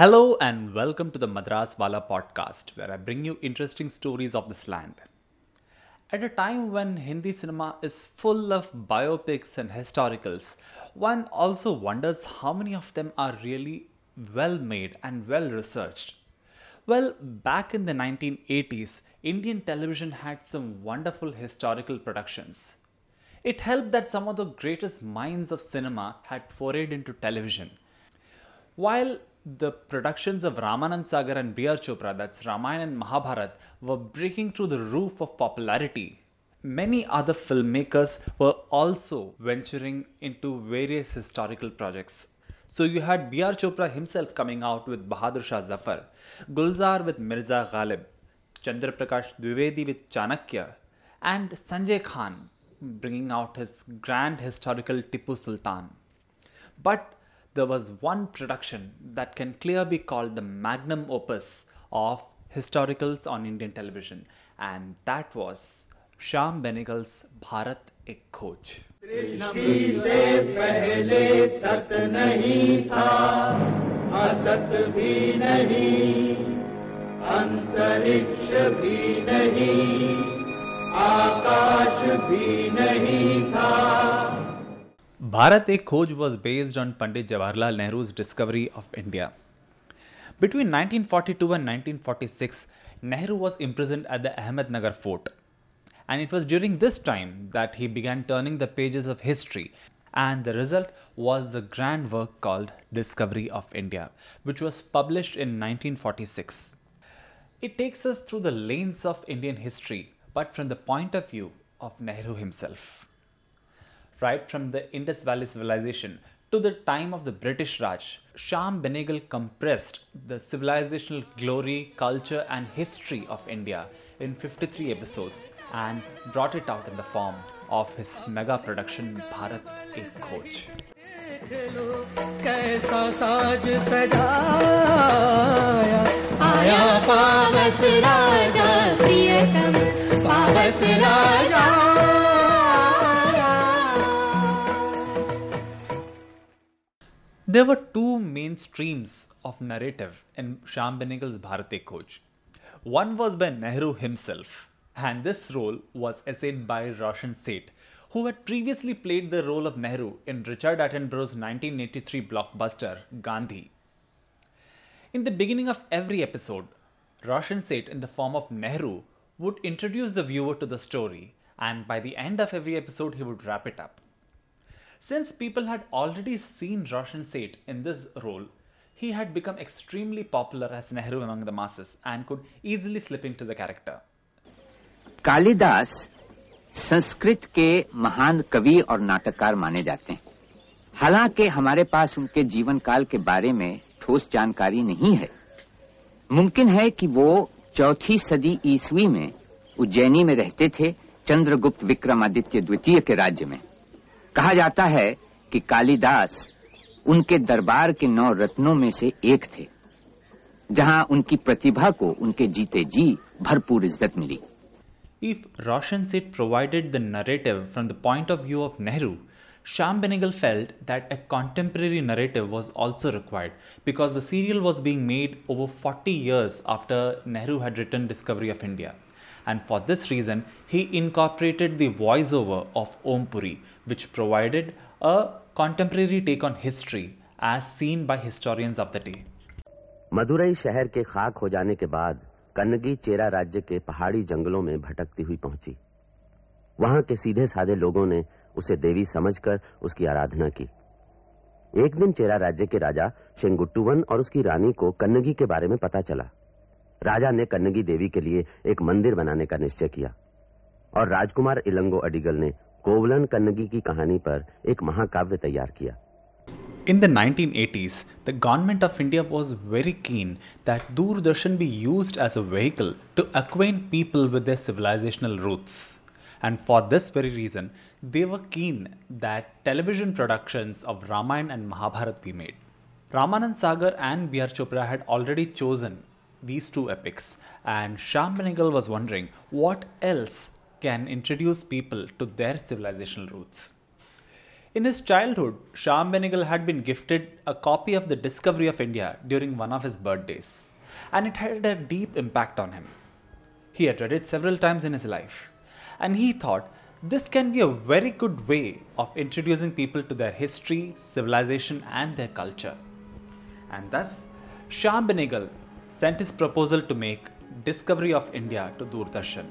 Hello and welcome to the Madras Wala podcast, where I bring you interesting stories of this land. At a time when Hindi cinema is full of biopics and historicals, one also wonders how many of them are really well made and well researched. Well, back in the 1980s, Indian television had some wonderful historical productions. It helped that some of the greatest minds of cinema had forayed into television. While the productions of Ramanand Sagar and B.R. Chopra, that's Ramayana and Mahabharat, were breaking through the roof of popularity, many other filmmakers were also venturing into various historical projects. So you had B.R. Chopra himself coming out with Bahadur Shah Zafar, Gulzar with Mirza Ghalib, Chandra Prakash Dwivedi with Chanakya, and Sanjay Khan bringing out his grand historical Tipu Sultan. But there was one production that can clearly be called the magnum opus of historicals on Indian television, and that was Shyam Benegal's Bharat Ek Khoj. आकाश भी नहीं था Bharat Ek was based on Pandit Jawaharlal Nehru's discovery of India. Between 1942 and 1946, Nehru was imprisoned at the Ahmednagar fort. And it was during this time that he began turning the pages of history. And the result was the grand work called Discovery of India, which was published in 1946. It takes us through the lanes of Indian history, but from the point of view of Nehru himself right from the Indus Valley civilization to the time of the British Raj, Shyam Benegal compressed the civilizational glory, culture, and history of India in 53 episodes and brought it out in the form of his mega production Bharat Ek Khoj. There were two main streams of narrative in Shyam Benegal's Bharat Ek Khoj. One was by Nehru himself, and this role was essayed by Roshan Seth, who had previously played the role of Nehru in Richard Attenborough's 1983 blockbuster Gandhi. In the beginning of every episode, Roshan Seth, in the form of Nehru, would introduce the viewer to the story, and by the end of every episode, he would wrap it up. Since people had already seen Roshan Seth in this role, he had become extremely popular as Nehru among the masses and could easily slip into the character. Kalidas Sanskrit के महान कवि और नाटककार माने जाते हैं हालांकि हमारे पास उनके जीवन काल के बारे में ठोस जानकारी नहीं है मुमकिन है कि वो चौथी सदी ईसवी में उज्जैनी में रहते थे चंद्रगुप्त विक्रमादित्य द्वितीय के राज्य में कहा जाता है कि कालिदास उनके दरबार के नौ रत्नों में से एक थे, जहाँ उनकी प्रतिभा को उनके जीते जी भरपूर इज़्ज़त मिली। If Roshan Seth provided the narrative from the point of view of Nehru Shyam Benegal felt that a contemporary narrative was also required because the serial was being made over forty years after Nehru had return discovery of India And for this reason, he incorporated the voiceover of Om Puri, which provided a contemporary take on history as seen by historians of the day. Madurai शहर के खाक हो जाने के बाद कन्नगी चेरा राज्य के पहाड़ी जंगलों में भटकती हुई पहुँची वहाँ के सीधे साधे लोगों ने उसे देवी समझकर उसकी आराधना की एक दिन चेरा राज्य के राजा शेंगुट्टुवन और उसकी रानी को कन्नगी के बारे में पता चला राजा ने कन्नगी देवी के लिए एक मंदिर बनाने का निश्चय किया और राजकुमार इलंगो अडिगल ने कोवलन कन्नगी की कहानी पर एक महाकाव्य तैयार किया in the 1980s, the government of India was very keen that Doordarshan be use as a vehicle to acquaint people with civilisational roots for this very reason reason, they were keen that television productions of Ramayana and Mahabharata be made. Ramanand Sagar and B.R. Chopra had already chosen these two epics, and Shyam Benegal was wondering what else can introduce people to their civilizational roots. In his childhood, Shyam Benegal had been gifted a copy of The Discovery of India during one of his birthdays, and it had a deep impact on him. He had read it several times in his life, and he thought this can be a very good way of introducing people to their history, civilization, and their culture. And thus, Shyam Benegal sent his proposal to make Discovery of India to Doordarshan.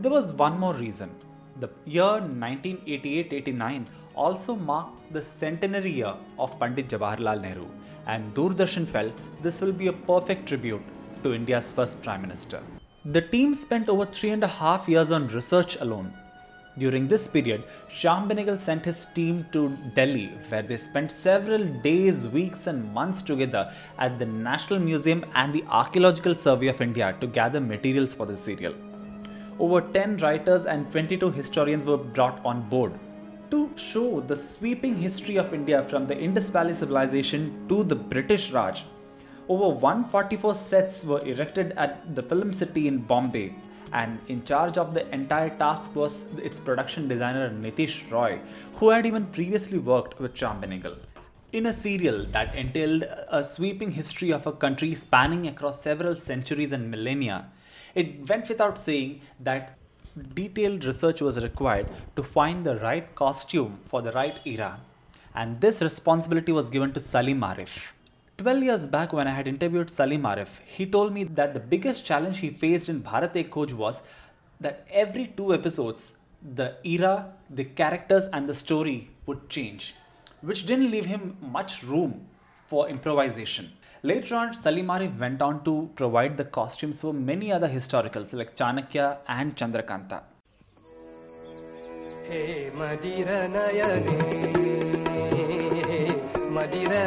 There was one more reason. The year 1988-89 also marked the centenary year of Pandit Jawaharlal Nehru, and Doordarshan felt this will be a perfect tribute to India's first Prime Minister. The team spent over three and a half years on research alone. During this period, Shyam Benegal sent his team to Delhi, where they spent several days, weeks, and months together at the National Museum and the Archaeological Survey of India to gather materials for the serial. Over 10 writers and 22 historians were brought on board to show the sweeping history of India from the Indus Valley civilization to the British Raj. Over 144 sets were erected at the Film City in Bombay, and in charge of the entire task was its production designer Nitish Roy, who had even previously worked with Shyam Benegal. In a serial that entailed a sweeping history of a country spanning across several centuries and millennia, it went without saying that detailed research was required to find the right costume for the right era, and this responsibility was given to Salim Arif. 12 years back, when I had interviewed Salim Arif, he told me that the biggest challenge he faced in Bharat Ek Khoj was that every two episodes, the era, the characters, and the story would change, which didn't leave him much room for improvisation. Later on, Salim Arif went on to provide the costumes for many other historicals like Chanakya and Chandrakanta. Hey, Nayane,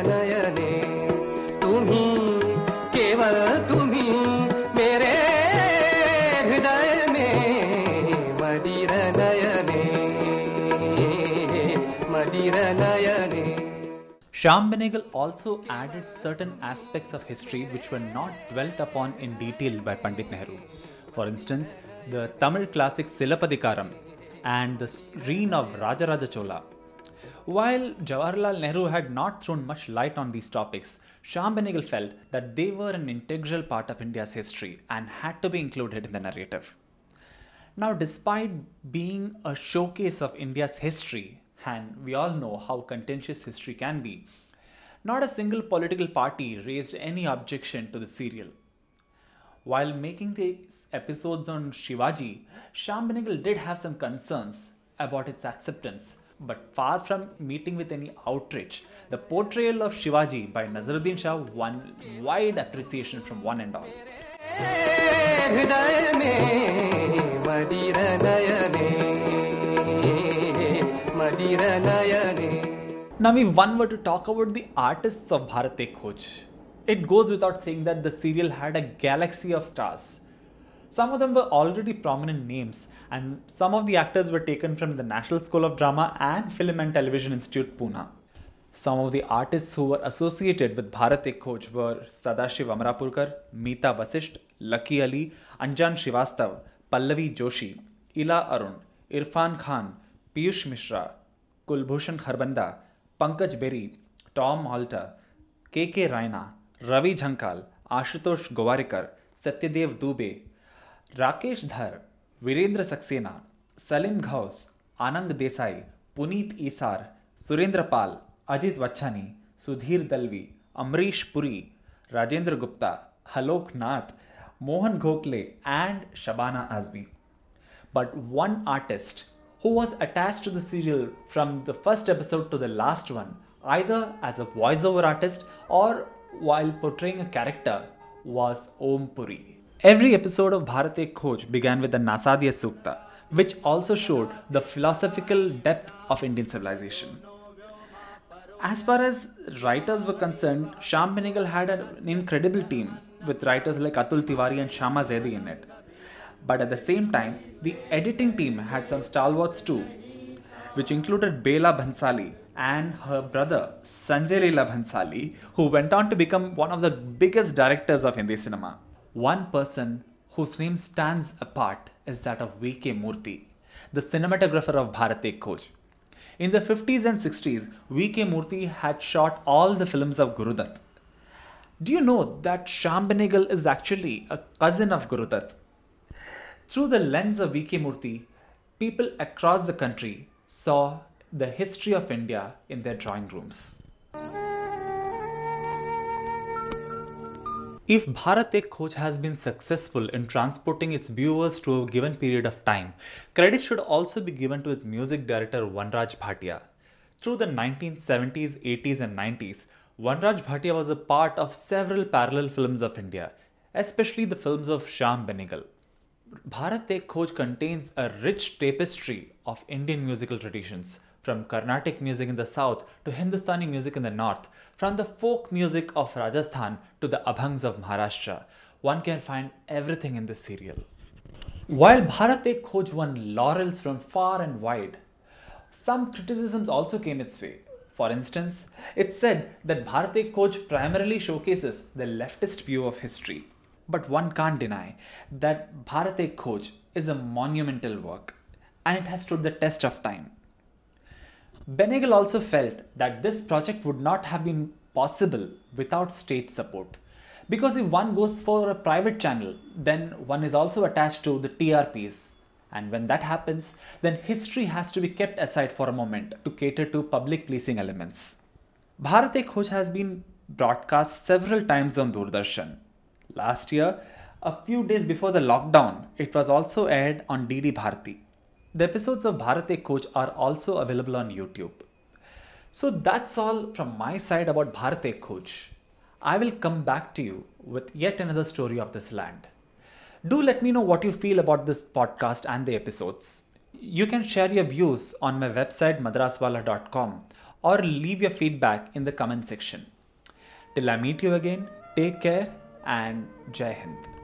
Nayane. तुम्ही केवल मेरे हृदय में मदिर नयने मदिर नयने Benegal also added certain aspects of history which were not dwelt upon in detail by Pandit Nehru. For instance, the Tamil classic Silappadikaram and the reign of Rajaraja Chola while Jawaharlal Nehru had not thrown much light on these topics, Shyam Benegal felt that they were an integral part of India's history and had to be included in the narrative. Now, despite being a showcase of India's history, and we all know how contentious history can be, not a single political party raised any objection to the serial. While making these episodes on Shivaji, Shyam Benegal did have some concerns about its acceptance, but far from meeting with any outrage, the portrayal of Shivaji by Naseeruddin Shah won wide appreciation from one and all. Now, if one were to talk about the artists of Bharat Ek Khoj, it goes without saying that the serial had a galaxy of stars some of them were already prominent names, and some of the actors were taken from the National School of Drama and Film and Television Institute, Pune. Some of the artists who were associated with Bharat Ek Khoj were Sadashiv Amrapurkar, Meeta Vasisht, Lucky Ali, Anjan Srivastav, Pallavi Joshi, Ila Arun, Irfan Khan, Piyush Mishra, Kulbhushan Kharbanda, Pankaj Berry, Tom Alter, KK Raina, Ravi Jhankal, Ashutosh Gowarikar, Satyadev Dubey, Rakesh Dhar, Virendra Saxena, Salim Ghaus, Anand Desai, Isar, Surendra Pal, Ajit Vachani, Sudhir Dalvi, Amrish Puri, Rajendra Gupta, Alok Nath, Mohan Gokhale, and Shabana Azmi. But one artist who was attached to the serial from the first episode to the last one, either as a voiceover artist or while portraying a character, was Om Puri. Every episode of Bharat Ek Khoj began with the Nasadya Sukta, which also showed the philosophical depth of Indian civilization. As far as writers were concerned, Shyam Benegal had an incredible team with writers like Atul Tiwari and Shama Zaidi in it. But at the same time, the editing team had some stalwarts too, which included Bela Bhansali and her brother Sanjay Leela Bhansali, who went on to become one of the biggest directors of Hindi cinema. One person whose name stands apart is that of V.K. Murthy, the cinematographer of Bharat Ek. In the 50s and 60s, V.K. Murthy had shot all the films of Gurudutt. Do you know that Shyam Benegal is actually a cousin of Gurudutt? Through the lens of V.K. Murthy, people across the country saw the history of India in their drawing rooms. If Bharat Ek Khoj has been successful in transporting its viewers to a given period of time, credit should also be given to its music director Vanraj Bhatia. Through the 1970s, 80s, and 90s, Vanraj Bhatia was a part of several parallel films of India, especially the films of Shyam Benegal. Bharat Ek Khoj contains a rich tapestry of Indian musical traditions, from Carnatic music in the south to Hindustani music in the north, from the folk music of Rajasthan to the abhangs of Maharashtra. One can find everything in this serial. While Bharat Khoj won laurels from far and wide, some criticisms also came its way. For instance, it said that Bharat Khoj primarily showcases the leftist view of history. But one can't deny that Bharat Khoj is a monumental work and it has stood the test of time. Benegal also felt that this project would not have been possible without state support. Because if one goes for a private channel, then one is also attached to the TRPs. And when that happens, then history has to be kept aside for a moment to cater to public pleasing elements. Bharat Ek has been broadcast several times on Doordarshan. Last year, a few days before the lockdown, it was also aired on DD Bharati. The episodes of Bharat Ek Khoj are also available on YouTube. So that's all from my side about Bharat Ek Khoj. I will come back to you with yet another story of this land. Do let me know what you feel about this podcast and the episodes. You can share your views on my website madraswala.com or leave your feedback in the comment section. Till I meet you again, take care and Jai Hind.